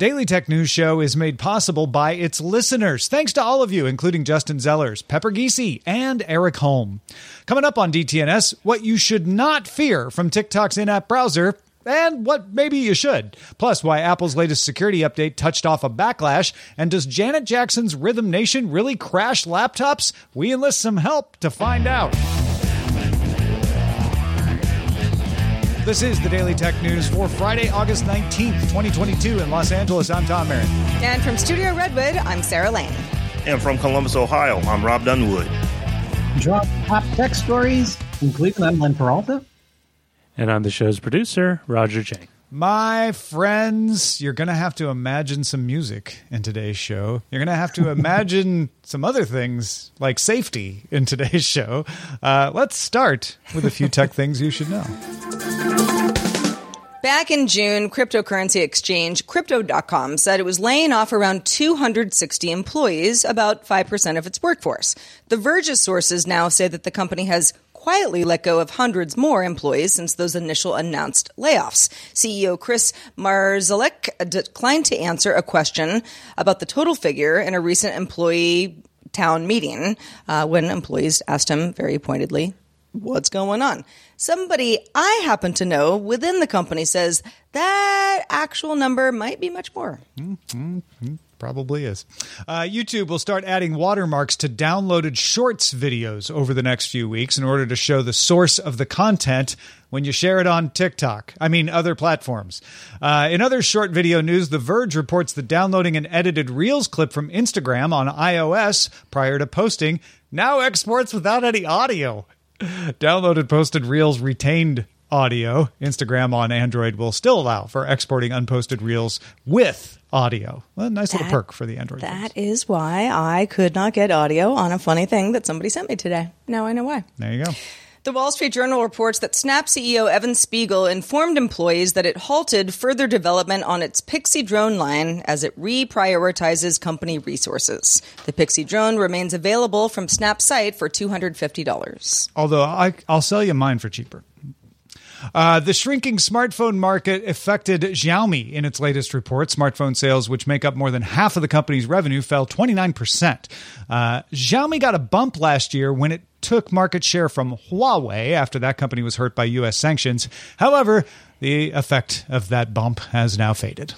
Daily Tech News Show is made possible by its listeners. Thanks to all of you, including Justin Zellers, Pepper Geesey, and Eric Holm. Coming up on DTNS, what you should not fear from TikTok's in app browser. And what maybe you should. Plus, why Apple's latest security update touched off a backlash. And does Janet Jackson's Rhythm Nation really crash laptops? We enlist some help to find out. This is the Daily Tech News for Friday, August 19th, 2022 in Los Angeles. I'm Tom Merritt. And from Studio Redwood, I'm Sarah Lane. And from Columbus, Ohio, I'm Rob Dunwood. Drop top tech stories in Cleveland. I'm Len Peralta. And I'm the show's producer, Roger Chang. My friends, you're going to have to imagine some music in today's show. You're going to have to imagine some other things like safety in today's show. Uh, let's start with a few tech things you should know. Back in June, cryptocurrency exchange Crypto.com said it was laying off around 260 employees, about 5% of its workforce. The Verge's sources now say that the company has quietly let go of hundreds more employees since those initial announced layoffs. CEO Chris Marszalek declined to answer a question about the total figure in a recent employee town meeting uh, when employees asked him very pointedly, What's going on? Somebody I happen to know within the company says that actual number might be much more. Mm-hmm. Probably is. Uh, YouTube will start adding watermarks to downloaded shorts videos over the next few weeks in order to show the source of the content when you share it on TikTok. I mean, other platforms. Uh, in other short video news, The Verge reports that downloading an edited Reels clip from Instagram on iOS prior to posting now exports without any audio. Downloaded posted Reels retained audio. Instagram on Android will still allow for exporting unposted Reels with audio. Well, a nice That- little perk for the Android. That is why I could not get audio on a funny thing that somebody sent me today. Now I know why. There you go. The Wall Street Journal reports that Snap CEO Evan Spiegel informed employees that it halted further development on its Pixie drone line as it reprioritizes company resources. The Pixie drone remains available from Snap's site for $250. Although I, I'll sell you mine for cheaper. Uh, the shrinking smartphone market affected Xiaomi in its latest report. Smartphone sales, which make up more than half of the company's revenue, fell 29%. Uh, Xiaomi got a bump last year when it took market share from Huawei after that company was hurt by U.S. sanctions. However, the effect of that bump has now faded.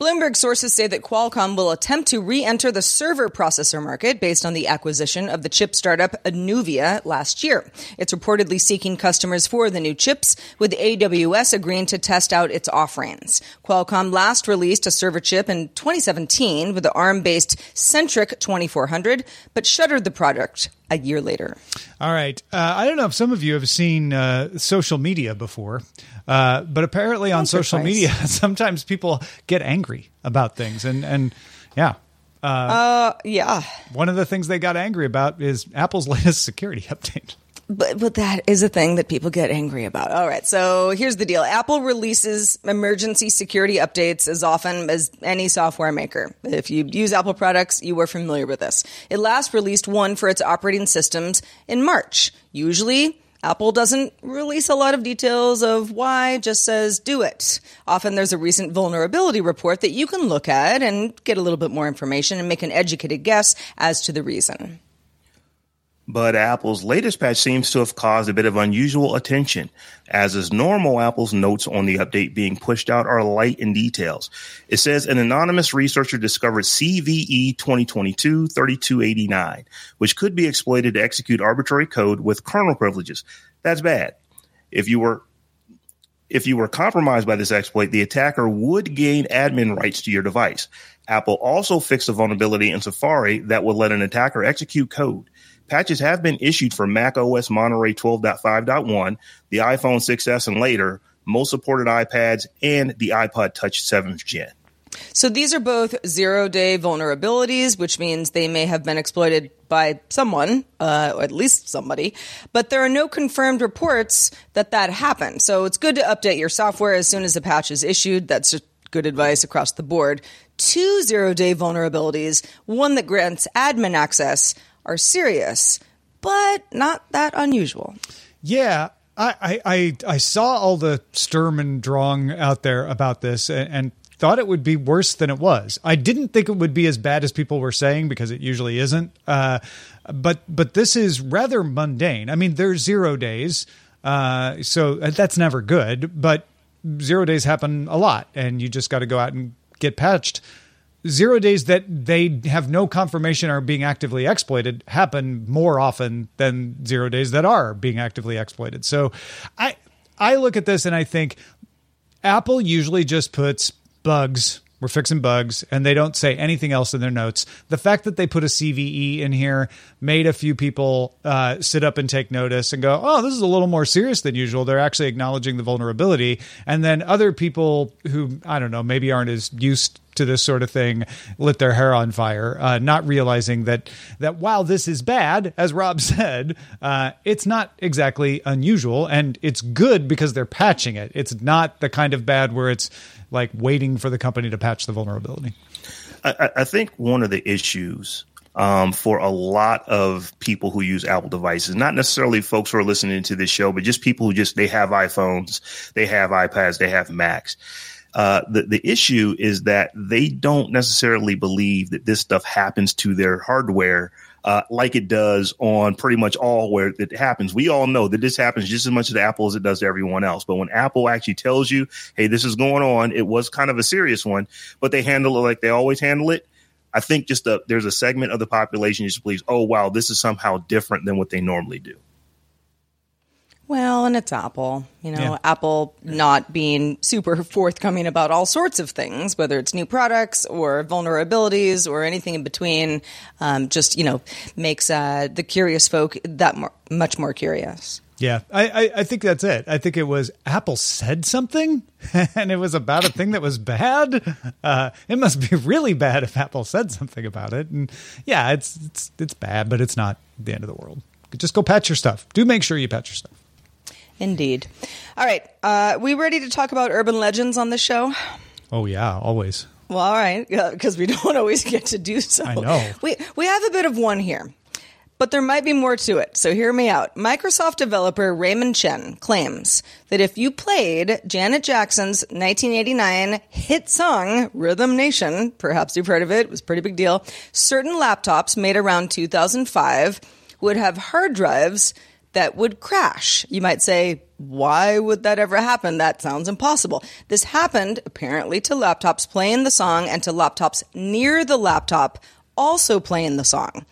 Bloomberg sources say that Qualcomm will attempt to re enter the server processor market based on the acquisition of the chip startup Nuvia last year. It's reportedly seeking customers for the new chips, with AWS agreeing to test out its offerings. Qualcomm last released a server chip in 2017 with the ARM based Centriq 2400, but shuttered the product a year later. All right. Uh, I don't know if some of you have seen uh, social media before, uh, but apparently on social media, sometimes people get angry about things. And, and yeah, Uh, yeah. one of the things they got angry about is Apple's latest security update. But but that is a thing that people get angry about. All right, so here's the deal: Apple releases emergency security updates as often as any software maker. If you use Apple products, you are familiar with this. It last released one for its operating systems in March. Usually. Apple doesn't release a lot of details of why, just says do it. Often there's a recent vulnerability report that you can look at and get a little bit more information and make an educated guess as to the reason. But Apple's latest patch seems to have caused a bit of unusual attention. As is normal, Apple's notes on the update being pushed out are light in details. It says an anonymous researcher discovered CVE 2022-3289, which could be exploited to execute arbitrary code with kernel privileges. That's bad. If you were if you were compromised by this exploit, the attacker would gain admin rights to your device. Apple also fixed a vulnerability in Safari that would let an attacker execute code. Patches have been issued for Mac OS Monterey 12.5.1, the iPhone 6s and later, most supported iPads, and the iPod Touch 7th Gen. So these are both zero day vulnerabilities, which means they may have been exploited by someone, uh, or at least somebody, but there are no confirmed reports that that happened. So it's good to update your software as soon as a patch is issued. That's good advice across the board. Two zero day vulnerabilities, one that grants admin access are serious, but not that unusual. Yeah, I, I, I saw all the Sturm and Drang out there about this and, and, thought it would be worse than it was. I didn't think it would be as bad as people were saying because it usually isn't. Uh, but but this is rather mundane. I mean, there's zero days, uh, so that's never good. But zero days happen a lot, and you just got to go out and get patched zero days that they have no confirmation are being actively exploited happen more often than zero days that are being actively exploited. So I I look at this and I think Apple usually just puts bugs we're fixing bugs and they don't say anything else in their notes. The fact that they put a cve in here made a few people uh, sit up and take notice and go oh this is a little more serious than usual. They're actually acknowledging the vulnerability. And then other people who i don't know maybe aren't as used to this sort of thing lit their hair on fire, uh, not realizing that that while this is bad, as Rob said, uh, it's not exactly unusual, and it's good because they're patching it. It's not the kind of bad where it's like waiting for the company to patch the vulnerability. I, I think one of the issues um, for a lot of people who use Apple devices, not necessarily folks who are listening to this show, but just people who just they have iPhones, they have iPads, they have Macs uh, the the issue is that they don't necessarily believe that this stuff happens to their hardware uh, like it does on pretty much all where it happens. We all know that this happens just as much to Apple as it does to everyone else. But when Apple actually tells you, "Hey, this is going on," it was kind of a serious one, but they handle it like they always handle it. I think just a, there's a segment of the population just believes, "Oh, wow, this is somehow different than what they normally do." Well, and it's Apple. You know, yeah. Apple not being super forthcoming about all sorts of things, whether it's new products or vulnerabilities or anything in between, um, just, you know, makes uh, the curious folk that more, much more curious. Yeah, I, I, I, think that's it. I think it was Apple said something, and it was about a thing that was bad. Uh, it must be really bad if Apple said something about it. And yeah, it's it's it's bad, but it's not the end of the world. Just go patch your stuff. Do make sure you patch your stuff. Indeed. All right. Uh, we ready to talk about urban legends on the show? Oh, yeah, always. Well, all right, because we don't always get to do so. I know. We, we have a bit of one here, but there might be more to it, so hear me out. Microsoft developer Raymond Chen claims that if you played Janet Jackson's 1989 hit song, Rhythm Nation, perhaps you've heard of it, it was a pretty big deal, certain laptops made around 2005 would have hard drives that would crash. You might say, why would that ever happen? That sounds impossible. This happened apparently to laptops playing the song and to laptops near the laptop also playing the song.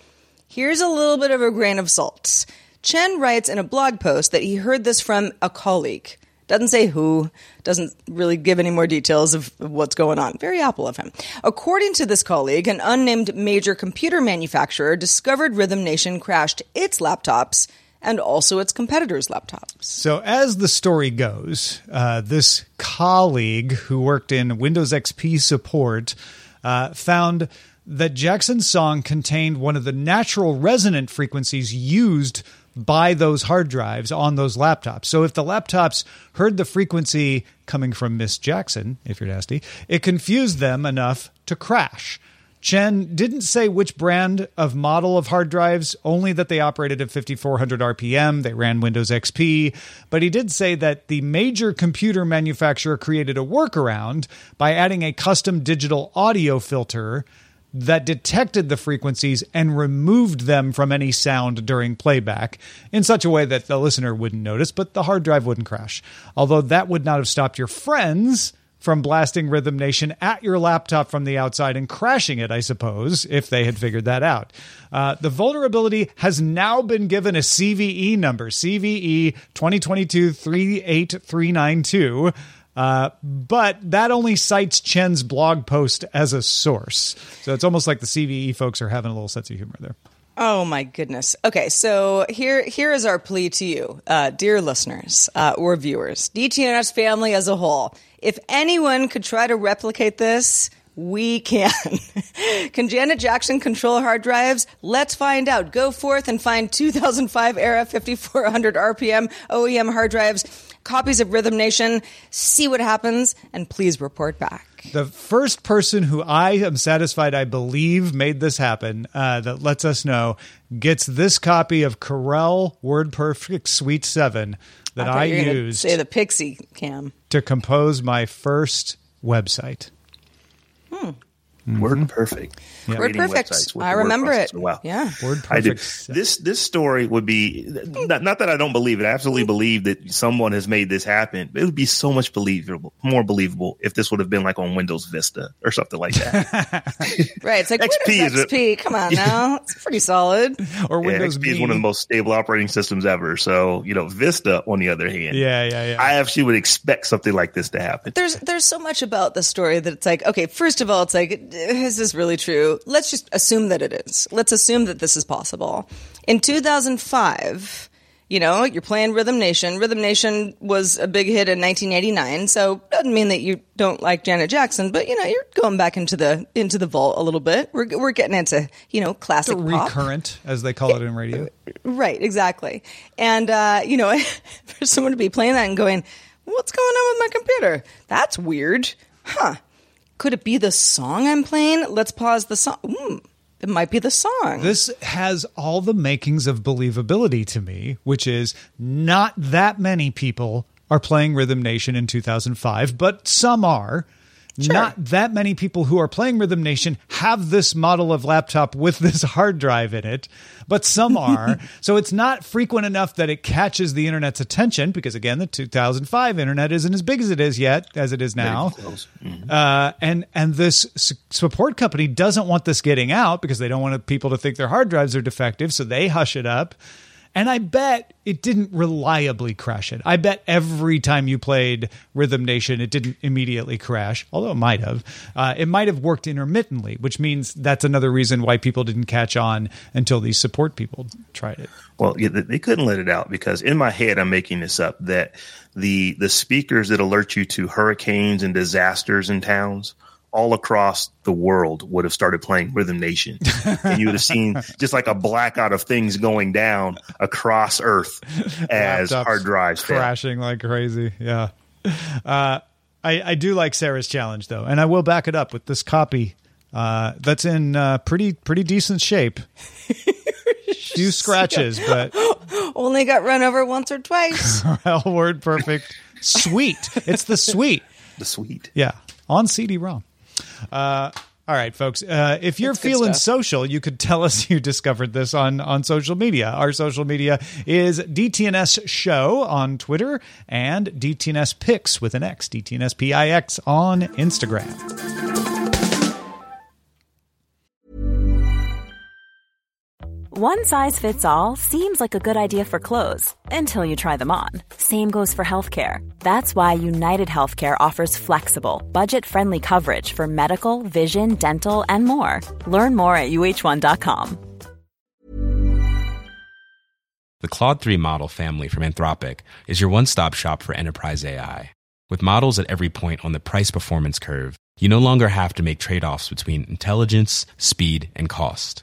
Here's a little bit of a grain of salt. Chen writes in a blog post that he heard this from a colleague. Doesn't say who, doesn't really give any more details of what's going on. Very Apple of him. According to this colleague, an unnamed major computer manufacturer discovered Rhythm Nation crashed its laptops and also its competitors' laptops. So, as the story goes, uh, this colleague who worked in Windows XP support uh, found that Jackson's song contained one of the natural resonant frequencies used by those hard drives on those laptops. So if the laptops heard the frequency coming from Miss Jackson, if you're nasty, it confused them enough to crash. Chen didn't say which brand of model of hard drives, only that they operated at 5400 RPM, they ran Windows XP, but he did say that the major computer manufacturer created a workaround by adding a custom digital audio filter that detected the frequencies and removed them from any sound during playback in such a way that the listener wouldn't notice, but the hard drive wouldn't crash. Although that would not have stopped your friends from blasting Rhythm Nation at your laptop from the outside and crashing it, I suppose, if they had figured that out. Uh, the vulnerability has now been given a CVE number, CVE 2022 38392. Uh, but that only cites Chen's blog post as a source. So it's almost like the CVE folks are having a little sense of humor there. Oh my goodness. Okay, so here here is our plea to you, uh, dear listeners uh, or viewers, DTNS family as a whole. If anyone could try to replicate this, we can. can Janet Jackson control hard drives? Let's find out. Go forth and find 2005 era 5400 RPM OEM hard drives, copies of Rhythm Nation, see what happens, and please report back. The first person who I am satisfied I believe made this happen uh, that lets us know gets this copy of Corel WordPerfect Suite 7 that I, you used Say the Pixie cam. to compose my first website. Hmm. Mm-hmm. Word perfect. Word perfect. I the word remember it. Wow. Yeah. Word I do. Perfect. This this story would be not, not that I don't believe it. I absolutely believe that someone has made this happen. It would be so much believable, more believable if this would have been like on Windows Vista or something like that. Right. It's like XP Windows is a- XP. Come on now. It's pretty solid. Or yeah, Windows XP is one of the most stable operating systems ever. So you know, Vista on the other hand, Yeah, yeah, yeah. I actually would expect something like this to happen. There's there's so much about the story that it's like, okay, first of all, it's like, is this really true? Let's just assume that it is. Let's assume that this is possible. In 2005, you know, you're playing Rhythm Nation. Rhythm Nation was a big hit in 1989, so doesn't mean that you don't like Janet Jackson, but you know, you're going back into the into the vault a little bit. We're we're getting into you know the classic pop. recurrent, as they call it in radio. Right, exactly. And, uh, you know, for someone to be playing that and going, what's going on with my computer? That's weird. Huh. Could it be the song I'm playing? Let's pause the song. Mm, it might be the song. This has all the makings of believability to me, which is not that many people are playing Rhythm Nation in 2005, but some are. Not that many people who are playing Rhythm Nation have this model of laptop with this hard drive in it, but some are. so it's not frequent enough that it catches the internet's attention because, again, the 2005 internet isn't as big as it is yet, as it is now. Uh, and and this support company doesn't want this getting out because they don't want people to think their hard drives are defective, so they hush it up. And I bet it didn't reliably crash it. I bet every time you played Rhythm Nation, it didn't immediately crash, although it might have. Uh, it might have worked intermittently, which means that's another reason why people didn't catch on until these support people tried it. Well, they couldn't let it out because in my head, I'm making this up that the the speakers that alert you to hurricanes and disasters in towns all across the world would have started playing Rhythm Nation, and you would have seen just like a blackout of things going down across Earth as Laptops hard drives fail. crashing like crazy. Yeah. Uh, I, I do like Sarah's challenge though, and I will back it up with this copy uh, that's in uh, pretty pretty decent shape. Few scratches, but Only got run over once or twice. well, word perfect. Sweet. It's the sweet. The sweet. Yeah, on CD-ROM. Uh, all right, folks. Uh, if you're feeling stuff. social, you could tell us you discovered this on on social media. Our social media is DTNS Show on Twitter and DTNS Pix with an X, DTNS PIX on Instagram. One size fits all seems like a good idea for clothes until you try them on. Same goes for healthcare. That's why United Healthcare offers flexible, budget friendly coverage for medical, vision, dental, and more. Learn more at uh1.com. The Claude 3 model family from Anthropic is your one stop shop for enterprise AI. With models at every point on the price performance curve, you no longer have to make trade offs between intelligence, speed, and cost.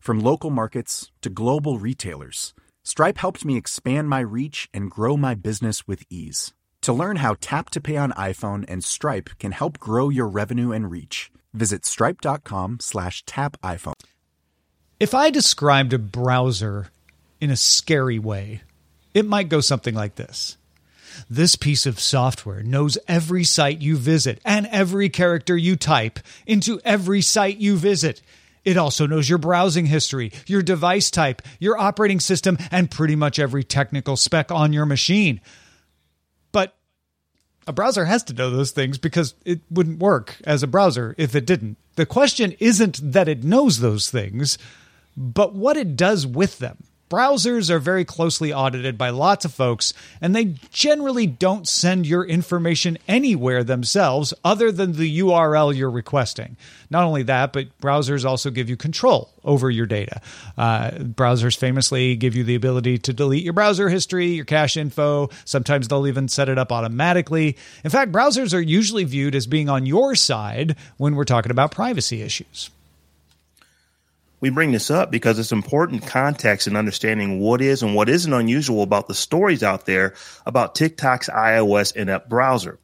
From local markets to global retailers, Stripe helped me expand my reach and grow my business with ease. To learn how Tap to Pay on iPhone and Stripe can help grow your revenue and reach, visit stripe.com slash tap iPhone. If I described a browser in a scary way, it might go something like this. This piece of software knows every site you visit and every character you type into every site you visit. It also knows your browsing history, your device type, your operating system, and pretty much every technical spec on your machine. But a browser has to know those things because it wouldn't work as a browser if it didn't. The question isn't that it knows those things, but what it does with them. Browsers are very closely audited by lots of folks, and they generally don't send your information anywhere themselves other than the URL you're requesting. Not only that, but browsers also give you control over your data. Uh, browsers famously give you the ability to delete your browser history, your cache info. Sometimes they'll even set it up automatically. In fact, browsers are usually viewed as being on your side when we're talking about privacy issues. We bring this up because it's important context in understanding what is and what isn't unusual about the stories out there about TikTok's iOS in-app browser.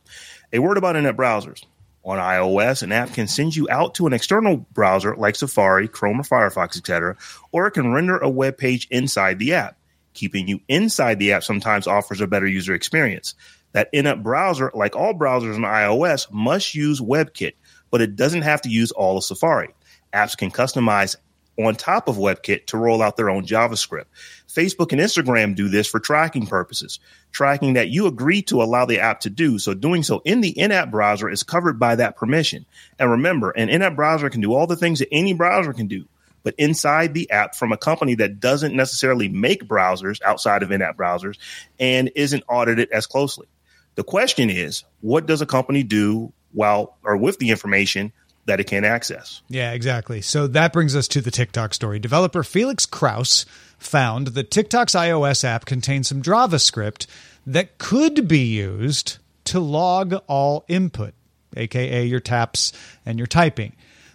A word about in-app browsers. On iOS, an app can send you out to an external browser like Safari, Chrome, or Firefox, etc., or it can render a web page inside the app. Keeping you inside the app sometimes offers a better user experience. That in-app browser, like all browsers on iOS, must use WebKit, but it doesn't have to use all of Safari. Apps can customize on top of WebKit to roll out their own JavaScript. Facebook and Instagram do this for tracking purposes, tracking that you agree to allow the app to do. So doing so in the in-app browser is covered by that permission. And remember, an in-app browser can do all the things that any browser can do. But inside the app from a company that doesn't necessarily make browsers outside of in-app browsers and isn't audited as closely. The question is, what does a company do while or with the information that it can't access. Yeah, exactly. So that brings us to the TikTok story. Developer Felix Krause found that TikTok's iOS app contains some JavaScript that could be used to log all input, aka your taps and your typing.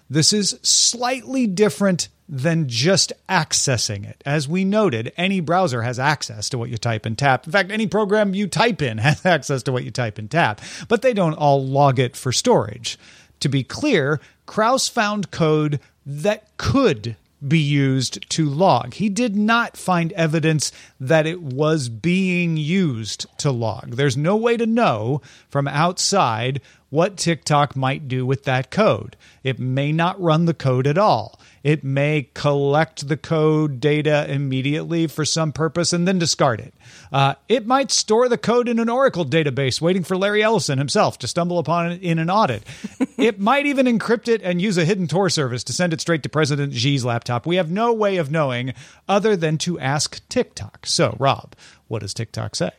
This is slightly different than just accessing it. As we noted, any browser has access to what you type and tap. In fact, any program you type in has access to what you type and tap, but they don't all log it for storage. To be clear, Krause found code that could be used to log. He did not find evidence that it was being used to log. There's no way to know from outside what TikTok might do with that code. It may not run the code at all. It may collect the code data immediately for some purpose and then discard it. Uh, it might store the code in an Oracle database waiting for Larry Ellison himself to stumble upon it in an audit. It might even encrypt it and use a hidden Tor service to send it straight to President Xi's laptop. We have no way of knowing other than to ask TikTok. So, Rob, what does TikTok say?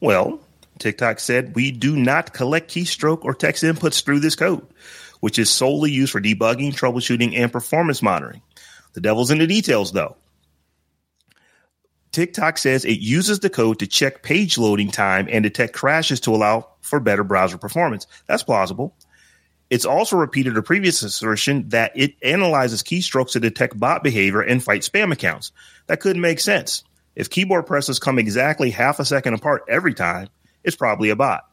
Well, TikTok said we do not collect keystroke or text inputs through this code, which is solely used for debugging, troubleshooting, and performance monitoring. The devil's in the details, though. TikTok says it uses the code to check page loading time and detect crashes to allow for better browser performance. That's plausible. It's also repeated a previous assertion that it analyzes keystrokes to detect bot behavior and fight spam accounts. That could make sense. If keyboard presses come exactly half a second apart every time, it's probably a bot.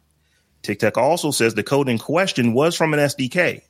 TikTok also says the code in question was from an SDK.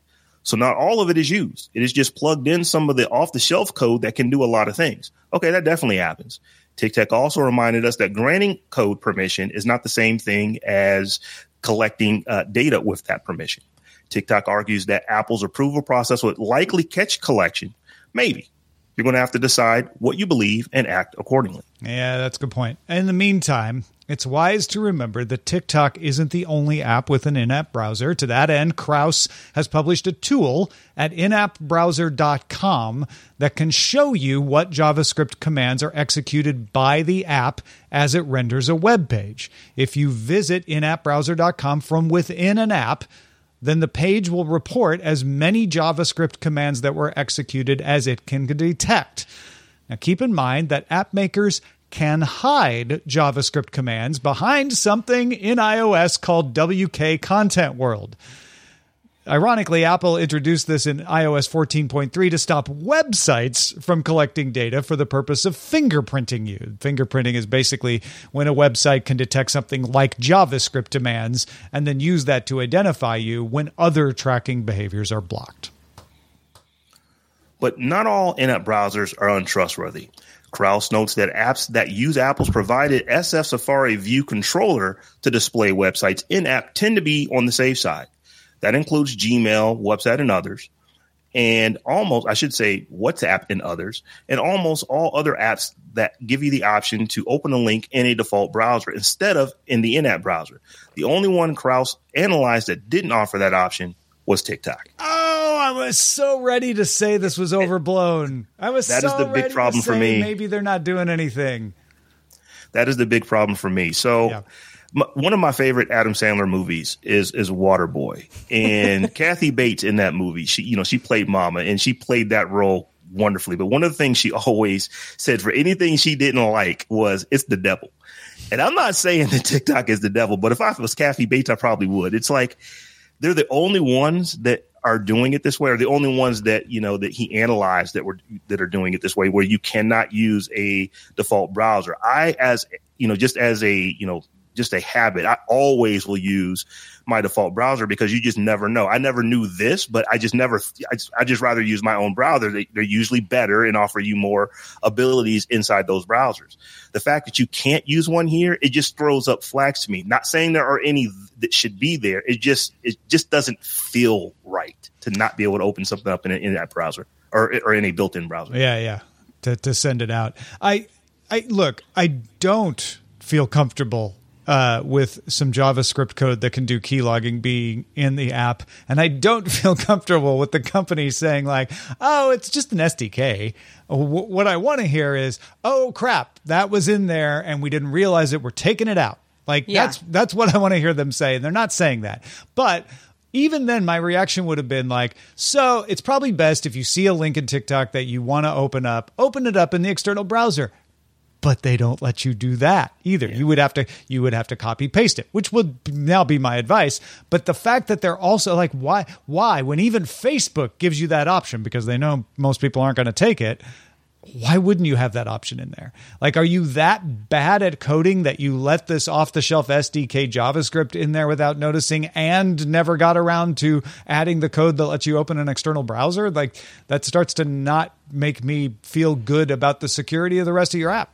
So not all of it is used. It is just plugged in some of the off the shelf code that can do a lot of things. Okay, that definitely happens. TikTok also reminded us that granting code permission is not the same thing as collecting uh, data with that permission. TikTok argues that Apple's approval process would likely catch collection. Maybe. You're going to have to decide what you believe and act accordingly. Yeah, that's a good point. In the meantime, it's wise to remember that TikTok isn't the only app with an in app browser. To that end, Krause has published a tool at inappbrowser.com that can show you what JavaScript commands are executed by the app as it renders a web page. If you visit inappbrowser.com from within an app, then the page will report as many JavaScript commands that were executed as it can detect. Now, keep in mind that app makers can hide JavaScript commands behind something in iOS called WK Content World. Ironically, Apple introduced this in iOS 14.3 to stop websites from collecting data for the purpose of fingerprinting you. Fingerprinting is basically when a website can detect something like JavaScript demands and then use that to identify you when other tracking behaviors are blocked. But not all in app browsers are untrustworthy. Krause notes that apps that use Apple's provided SF Safari View controller to display websites in app tend to be on the safe side. That includes Gmail, WhatsApp, and others. And almost, I should say, WhatsApp and others, and almost all other apps that give you the option to open a link in a default browser instead of in the in app browser. The only one Krause analyzed that didn't offer that option was TikTok. Oh, I was so ready to say this was overblown. I was That so is the big problem for me. Maybe they're not doing anything. That is the big problem for me. So, Yeah. M- one of my favorite Adam Sandler movies is is Waterboy, and Kathy Bates in that movie, she you know she played Mama, and she played that role wonderfully. But one of the things she always said for anything she didn't like was it's the devil. And I'm not saying that TikTok is the devil, but if I was Kathy Bates, I probably would. It's like they're the only ones that are doing it this way, or the only ones that you know that he analyzed that were that are doing it this way, where you cannot use a default browser. I, as you know, just as a you know, just a habit, I always will use my default browser because you just never know. I never knew this, but I just never. I just, I just rather use my own browser. They, they're usually better and offer you more abilities inside those browsers. The fact that you can't use one here, it just throws up flags to me. Not saying there are any that should be there. It just it just doesn't feel right to not be able to open something up in, in that browser or or in a built-in browser. Yeah, yeah. To to send it out. I I look, I don't feel comfortable uh, with some JavaScript code that can do keylogging being in the app, and I don't feel comfortable with the company saying like, "Oh, it's just an SDK." Wh- What I want to hear is, "Oh crap, that was in there, and we didn't realize it. We're taking it out." Like Yeah. that's that's what I want to hear them say. And they're not saying that. But even then, my reaction would have been like, so it's probably best if you see a link in TikTok that you want to open up, open it up in the external browser. But they don't let you do that either. You would have to you would have to copy paste it, which would now be my advice. But the fact that they're also like, why why when even Facebook gives you that option because they know most people aren't going to take it, why wouldn't you have that option in there? Like, are you that bad at coding that you let this off the shelf SDK JavaScript in there without noticing and never got around to adding the code that lets you open an external browser? Like, that starts to not make me feel good about the security of the rest of your app.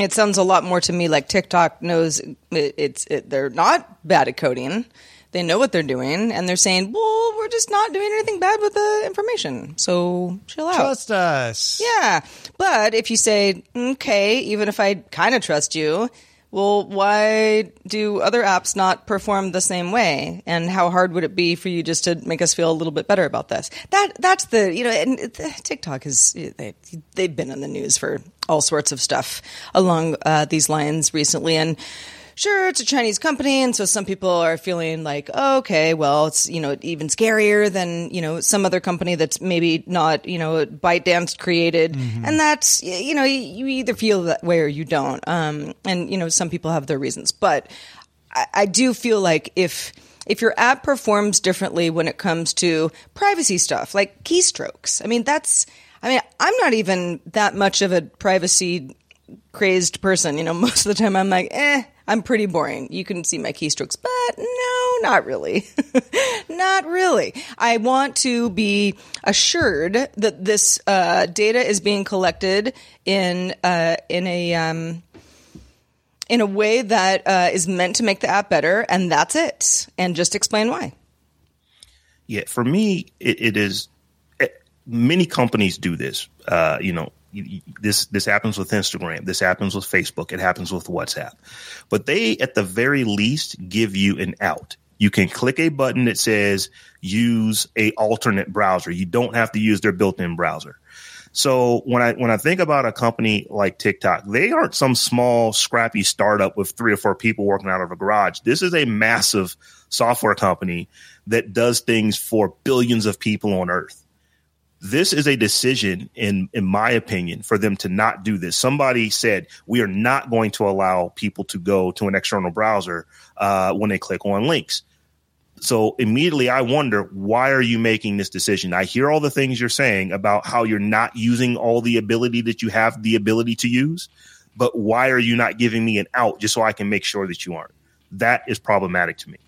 It sounds a lot more to me like TikTok knows it, it's it, they're not bad at coding. They know what they're doing, and they're saying, "Well, we're just not doing anything bad with the information, so chill out." Trust us. Yeah, but if you say, "Okay," even if I kind of trust you, well, why do other apps not perform the same way? And how hard would it be for you just to make us feel a little bit better about this? That that's the you know, and TikTok is they, they've been in the news for all sorts of stuff along uh, these lines recently, and. Sure, it's a Chinese company, and so some people are feeling like, oh, okay, well, it's you know even scarier than you know some other company that's maybe not you know ByteDance created, and that's you know you, you either feel that way or you don't, um, and you know some people have their reasons, but I, I do feel like if if your app performs differently when it comes to privacy stuff like keystrokes, I mean that's I mean I'm not even that much of a privacy crazed person. You know, most of the time I'm like, eh, I'm pretty boring. You can see my keystrokes, but no, not really. not really. I want to be assured that this uh, data is being collected in uh, in a um, in a way that uh, is meant to make the app better, and that's it. And just explain why. Yeah, for me, it, it is. It, many companies do this. Uh, you know, this this happens with Instagram. This happens with Facebook. It happens with WhatsApp. But they, at the very least, give you an out. You can click a button that says use a alternate browser. You don't have to use their built-in browser. So when I when I think about a company like TikTok, they aren't some small scrappy startup with three or four people working out of a garage. This is a massive software company that does things for billions of people on earth. This is a decision in in my opinion for them to not do this. Somebody said we are not going to allow people to go to an external browser uh, when they click on links so immediately I wonder, why are you making this decision? I hear all the things you're saying about how you're not using all the ability that you have the ability to use, but why are you not giving me an out just so I can make sure that you aren't? That is problematic to me.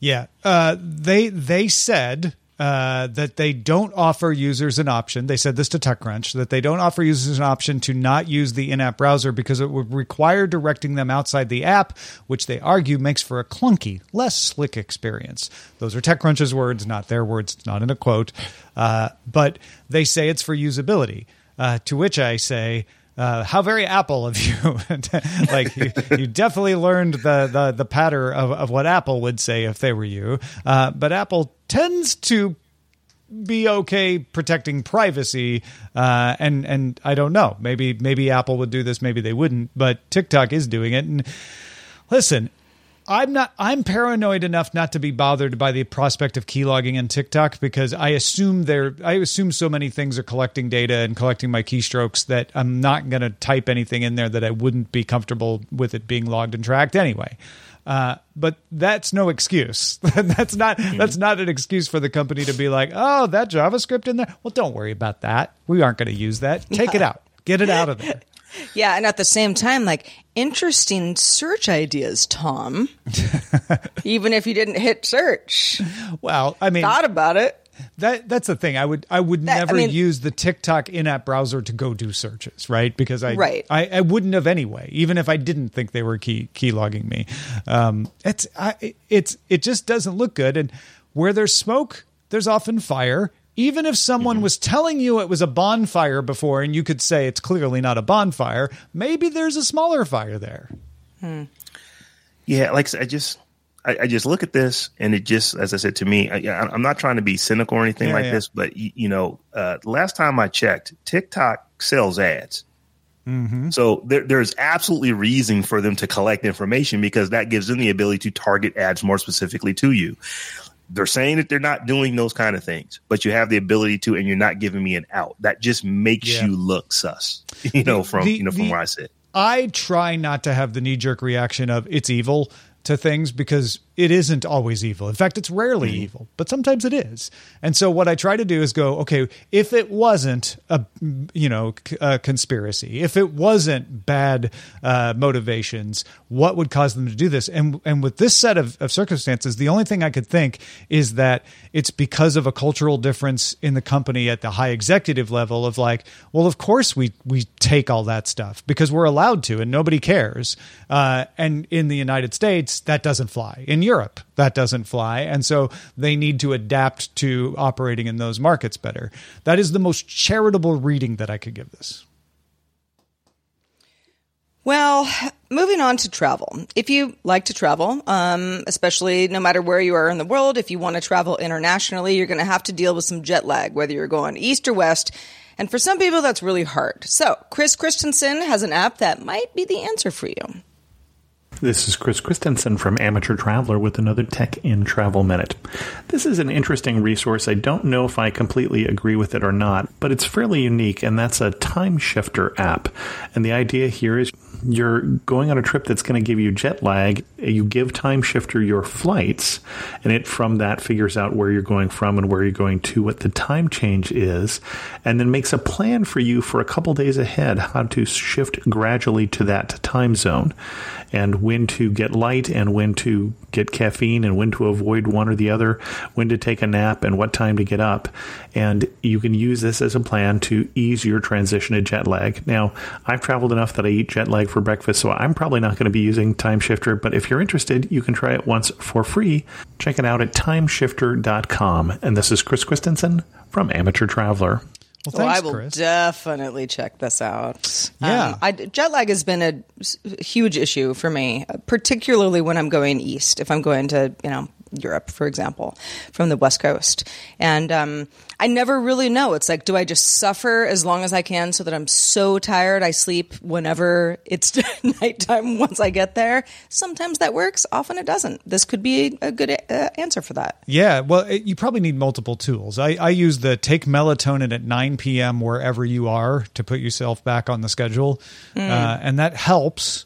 Yeah. Uh, they they said uh, that they don't offer users an option. They said this to TechCrunch that they don't offer users an option to not use the in app browser because it would require directing them outside the app, which they argue makes for a clunky, less slick experience. Those are TechCrunch's words, not their words. It's not in a quote. Uh, but they say it's for usability. Uh, to which I say, uh, how very Apple of you. like you, you, definitely learned the the, the patter of, of what Apple would say if they were you. Uh, but Apple tends to be okay protecting privacy uh, and and I don't know maybe maybe Apple would do this maybe they wouldn't but TikTok is doing it and listen I'm not I'm paranoid enough not to be bothered by the prospect of keylogging in TikTok because I assume they're I assume so many things are collecting data and collecting my keystrokes that I'm not going to type anything in there that I wouldn't be comfortable with it being logged and tracked anyway. Uh, but that's no excuse. that's not mm-hmm. that's not an excuse for the company to be like, oh, that JavaScript in there. Well, don't worry about that. We aren't going to use that. Take yeah. it out. Get it out of there. Yeah, and at the same time, like interesting search ideas, Tom. Even if you didn't hit search. Well, I mean, thought about it. That that's the thing. I would I would that, never I mean, use the TikTok in-app browser to go do searches, right? Because I right. I, I wouldn't have anyway, even if I didn't think they were key key logging me. Um, it's I, it's it just doesn't look good. And where there's smoke, there's often fire. Even if someone mm-hmm. was telling you it was a bonfire before, and you could say it's clearly not a bonfire, maybe there's a smaller fire there. Hmm. Yeah, like I just I, I, just look at this and it just, as I said to me, I, am not trying to be cynical or anything yeah, like yeah. this, but you, you know, uh, last time I checked, TikTok sells ads. Mm-hmm. So there, there's absolutely reason for them to collect information because that gives them the ability to target ads more specifically to you. They're saying that they're not doing those kind of things, but you have the ability to, and you're not giving me an out. That just makes yeah. you look sus, you know, from the, you know from the, where I sit. I try not to have the knee jerk reaction of it's evil to things because it isn't always evil. In fact, it's rarely mm-hmm. evil, but sometimes it is. And so what I try to do is go, okay, if it wasn't a you know a conspiracy, if it wasn't bad uh, motivations, what would cause them to do this? And and with this set of, of circumstances, the only thing I could think is that it's because of a cultural difference in the company at the high executive level of like, well, of course we we take all that stuff because we're allowed to, and nobody cares. Uh, and in the United States, that doesn't fly. In Europe, that doesn't fly. And so they need to adapt to operating in those markets better. That is the most charitable reading that I could give this. Well, moving on to travel. If you like to travel, um, especially no matter where you are in the world, if you want to travel internationally, you're going to have to deal with some jet lag, whether you're going east or west. And for some people, that's really hard. So, Chris Christensen has an app that might be the answer for you. This is Chris Christensen from Amateur Traveler with another Tech in Travel Minute. This is an interesting resource. I don't know if I completely agree with it or not, but it's fairly unique, and that's a time shifter app. And the idea here is you're going on a trip that's going to give you jet lag. You give Time Shifter your flights, and it from that figures out where you're going from and where you're going to, what the time change is, and then makes a plan for you for a couple days ahead how to shift gradually to that time zone and when to get light and when to get caffeine and when to avoid one or the other, when to take a nap and what time to get up. And you can use this as a plan to ease your transition to jet lag. Now, I've traveled enough that I eat jet lag for breakfast, so I'm probably not going to be using Time Shifter. But if you're interested, you can try it once for free. Check it out at timeshifter.com. And this is Chris Christensen from Amateur Traveler. Well, Well, I will Chris. definitely check this out. Yeah. Um, I, jet lag has been a huge issue for me, particularly when I'm going east. If I'm going to, you know, Europe, for example, from the West Coast. And um, I never really know. It's like, do I just suffer as long as I can so that I'm so tired I sleep whenever it's nighttime once I get there? Sometimes that works, often it doesn't. This could be a good uh, answer for that. Yeah, well, it, you probably need multiple tools. I, I use the take melatonin at 9 p.m. wherever you are to put yourself back on the schedule, uh, and that helps.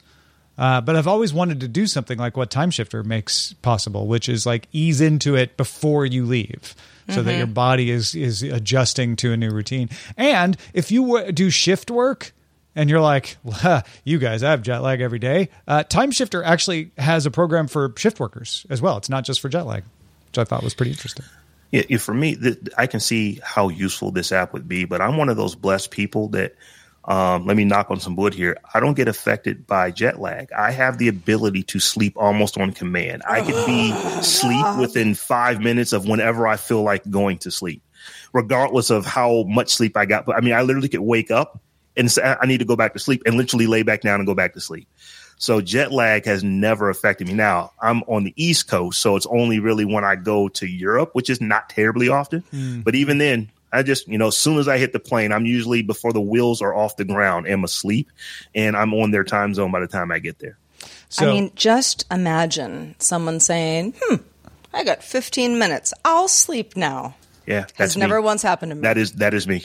Uh, but I've always wanted to do something like what Timeshifter makes possible, which is like ease into it before you leave. So that your body is is adjusting to a new routine. And if you w- do shift work, and you're like, you guys, I have jet lag every day. Uh, Timeshifter actually has a program for shift workers as well. It's not just for jet lag, which I thought was pretty interesting. Yeah, yeah, for me, th- I can see how useful this app would be, but I'm one of those blessed people that, um, let me knock on some wood here. I don't get affected by jet lag. I have the ability to sleep almost on command. I could be sleep within five minutes of whenever I feel like going to sleep, regardless of how much sleep I got. But I mean, I literally could wake up and say, I need to go back to sleep and literally lay back down and go back to sleep. So jet lag has never affected me. Now I'm on the East Coast, so it's only really when I go to Europe, which is not terribly often. But even then, I just, you know, as soon as I hit the plane, I'm usually before the wheels are off the ground, am asleep, and I'm on their time zone by the time I get there. So, I mean, just imagine someone saying, "Hmm, I got 15 minutes. I'll sleep now." Yeah, Has that's never once happened to me. That is that is me.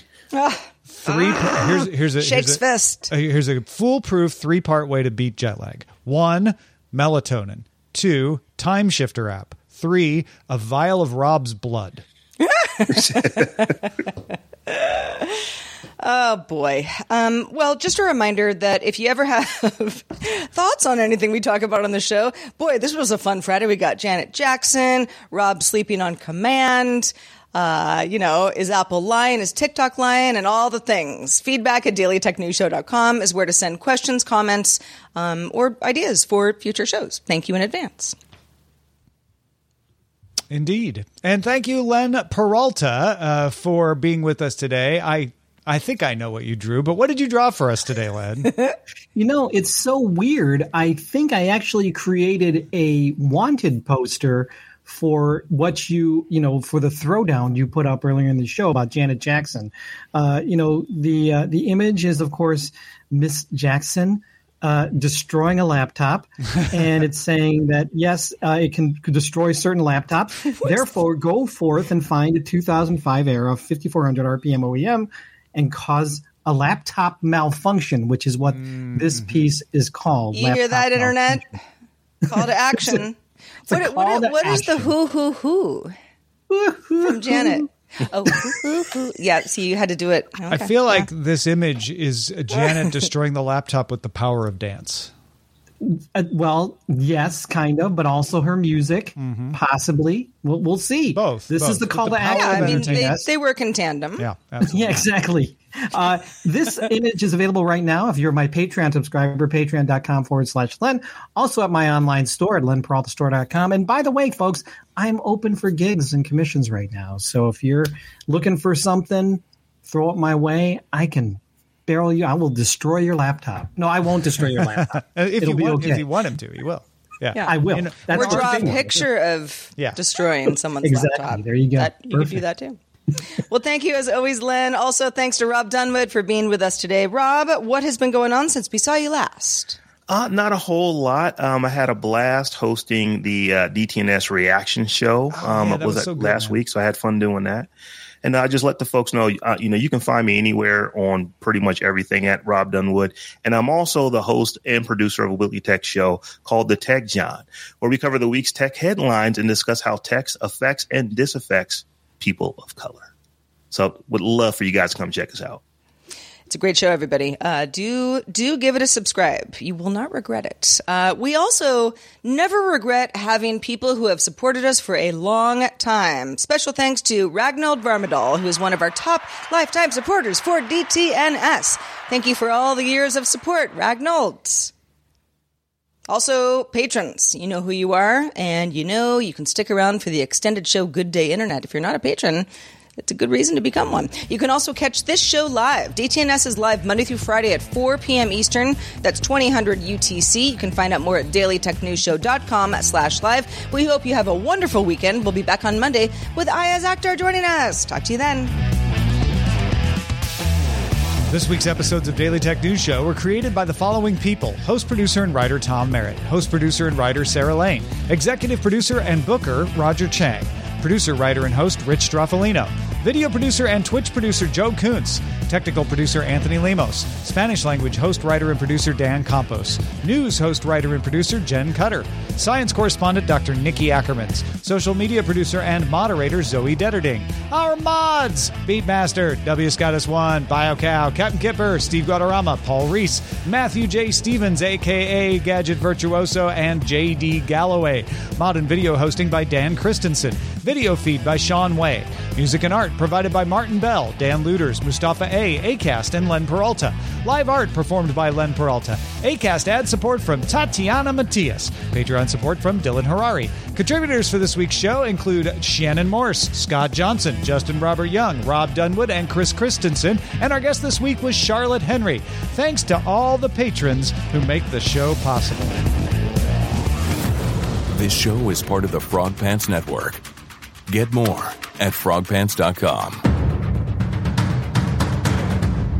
three. here's here's a Shakes here's a, fist. Here's a foolproof three part way to beat jet lag. One, melatonin. Two, Timeshifter app. Three, a vial of Rob's blood. Oh boy. Um, well, just a reminder that if you ever have thoughts on anything we talk about on the show, boy, this was a fun Friday. We got Janet Jackson, Rob sleeping on command. Uh, you know, is Apple lying? Is TikTok lying? And all the things. Feedback at dailytechnewsshow.com is where to send questions, comments, um, or ideas for future shows. Thank you in advance. Indeed. And thank you, Len Peralta, uh, for being with us today. I I think I know what you drew, but what did you draw for us today, Len? You know, it's so weird. I think I actually created a wanted poster for what you, you know, for the throwdown you put up earlier in the show about Janet Jackson. Uh, you know, the uh, the image is, of course, Miss Jackson uh, destroying a laptop, and it's saying that yes, uh, it can destroy certain laptops. Therefore, go forth and find a 2005 era 5400 RPM OEM and cause a laptop malfunction, which is what this piece is called. You hear that, Internet? Call to action. a what, call what, to what is the who, who, who from Janet? Oh. Yeah, see, you had to do it. I feel like this image is Janet destroying the laptop with the power of dance. Uh, well, yes, kind of, but also her music, possibly. We'll, we'll see. Mm-hmm. Both, This both. is the call the to action. Yeah, I mean, they, they work in tandem. Yeah, absolutely. Yeah, exactly. Uh, this image is available right now if you're my Patreon subscriber, patreon.com forward slash Len. Also at my online store at lenperaltastore.com. And by the way, folks, I'm open for gigs and commissions right now. So if you're looking for something, throw it my way. I can barrel you. I will destroy your laptop. No, I won't destroy your laptop. If It'll you be want, okay. if you want him to, he will. Yeah, Yeah. I will. You know, That's or draw a thing. picture of Yeah. destroying someone's Exactly. laptop. There you go. That, you could do that too. well, thank you as always, Len. Also, thanks to Rob Dunwood for being with us today. Rob, what has been going on since we saw you last? Uh, not a whole lot. Um, I had a blast hosting the uh, DTNS reaction show. um, yeah, that was, was so last man. week, so I had fun doing that. And I just let the folks know, uh, you know, you can find me anywhere on pretty much everything at Rob Dunwood. And I'm also the host and producer of a weekly tech show called The Tech Jawn, where we cover the week's tech headlines and discuss how tech affects and disaffects people of color. So would love for you guys to come check us out. It's a great show, everybody. Uh, do do give it a subscribe. You will not regret it. Uh, we also never regret having people who have supported us for a long time. Special thanks to Ragnold Varmadal, who is one of our top lifetime supporters for DTNS. Thank you for all the years of support, Ragnold. Also, patrons, you know who you are, and you know you can stick around for the extended show Good Day Internet. If you're not a patron, it's a good reason to become one. You can also catch this show live. DTNS is live Monday through Friday at 4 p.m. Eastern. That's 2000 UTC. You can find out more at dailytechnewsshow.com slash live. We hope you have a wonderful weekend. We'll be back on Monday with Ayaz Akhtar joining us. Talk to you then. This week's episodes of Daily Tech News Show were created by the following people host, producer, and writer Tom Merritt, host, producer, and writer Sarah Lane, executive producer and booker Roger Chang, producer, writer, and host Rich Stroffolino, video producer and Twitch producer Joe Kuntz, technical producer Anthony Lemos, Spanish language host, writer, and producer Dan Campos, news host, writer, and producer Jen Cutter, science correspondent Dr. Nikki Ackermans, social media producer and moderator Zoe Deterding, our mods Beatmaster, W. Scottus One, BioCow, Captain Kipper, Steve Guadarrama, Paul Reese, Matthew J. Stevens, aka Gadget Virtuoso, and J.D. Galloway. Mod and video hosting by Dan Christensen. Video feed by Sean Way. Music and art provided by Martin Bell, Dan Luders, Mustafa A, Acast, and Len Peralta. Live art performed by Len Peralta. Acast ad support from Tatiana Matias. Patreon support from Dylan Harari. Contributors for this week's show include Shannon Morse, Scott Johnson, Justin Robert Young, Rob Dunwood, and Chris Christensen. And our guest this week was Charlotte Henry. Thanks to all the patrons who make the show possible. This show is part of the Frog Pants Network. Get more at frogpants.com.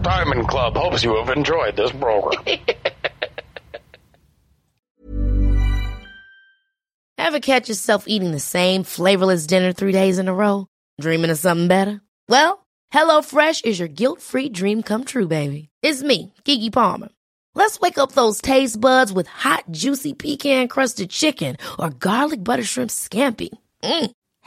Diamond Club hopes you have enjoyed this program. Ever catch yourself eating the same flavorless dinner three days in a row? Dreaming of something better? Well, HelloFresh is your guilt-free dream come true, baby. It's me, Keke Palmer. Let's wake up those taste buds with hot, juicy pecan-crusted chicken or garlic butter shrimp scampi. Mm.